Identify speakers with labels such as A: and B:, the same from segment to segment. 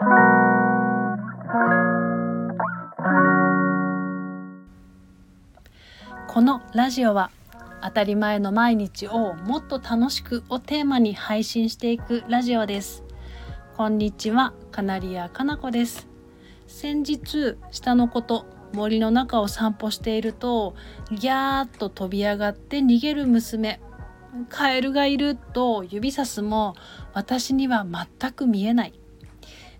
A: このラジオは当たり前の毎日をもっと楽しくをテーマに配信していくラジオです。こんにちはカナリアかなこです。先日下のこと森の中を散歩しているとギャーッと飛び上がって逃げる娘カエルがいると指さすも私には全く見えない。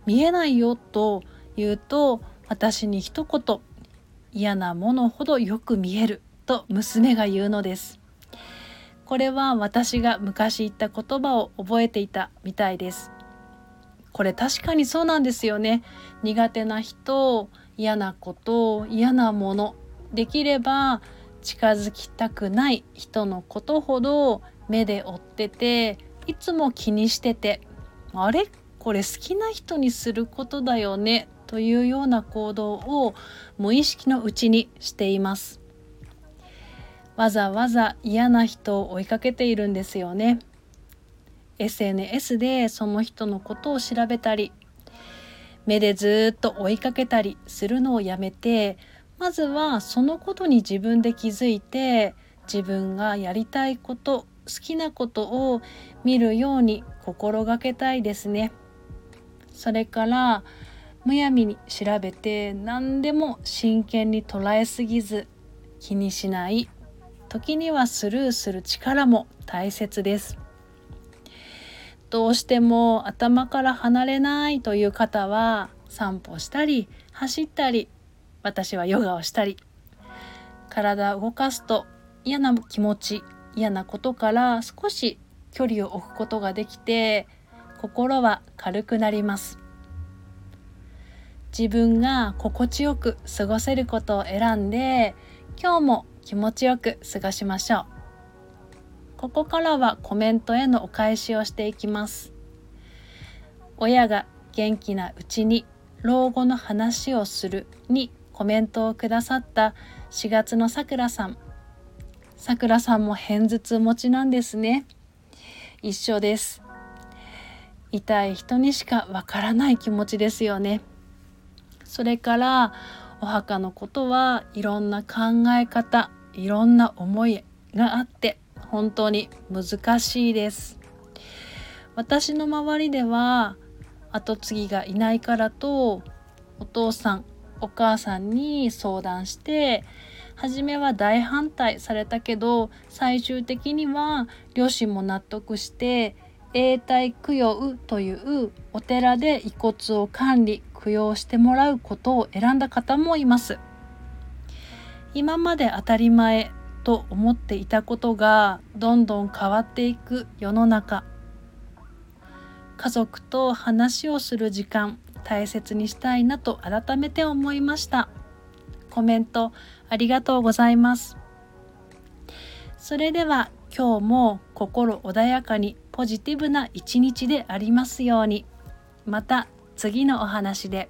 A: 見えないよと言うと私に一言嫌なものほどよく見えると娘が言うのです。これは私が昔言った言葉を覚えていたみたいです。これ確かにそうなんですよね。苦手な人嫌なこと嫌なもの。できれば近づきたくない人のことほど目で追ってていつも気にしててあれ？これ好きな人にすることだよねというような行動を無意識のうちにしていますわざわざ嫌な人を追いかけているんですよね SNS でその人のことを調べたり目でずっと追いかけたりするのをやめてまずはそのことに自分で気づいて自分がやりたいこと好きなことを見るように心がけたいですね。それからむやみに調べて何でも真剣に捉えすぎず気にしない時にはスルーする力も大切です。どうしても頭から離れないという方は散歩したり走ったり私はヨガをしたり体を動かすと嫌な気持ち嫌なことから少し距離を置くことができて心は軽くなります。自分が心地よく過ごせることを選んで今日も気持ちよく過ごしましょう。ここからはコメントへのお返しをしていきます。親が元気なうちに老後の話をするにコメントをくださった4月のさくらさん。さくらさんも偏頭痛持ちなんですね。一緒です。痛い人にしかわからない気持ちですよね。それからお墓のことはいろんな考え方いろんな思いがあって本当に難しいです。私の周りでは後継ぎがいないからとお父さんお母さんに相談して初めは大反対されたけど最終的には両親も納得して永代供養というお寺で遺骨を管理供養してもらうことを選んだ方もいます。今まで当たり前と思っていたことがどんどん変わっていく世の中。家族と話をする時間大切にしたいなと改めて思いました。コメントありがとうございます。それでは今日も心穏やかにポジティブな一日でありますようにまた次のお話で。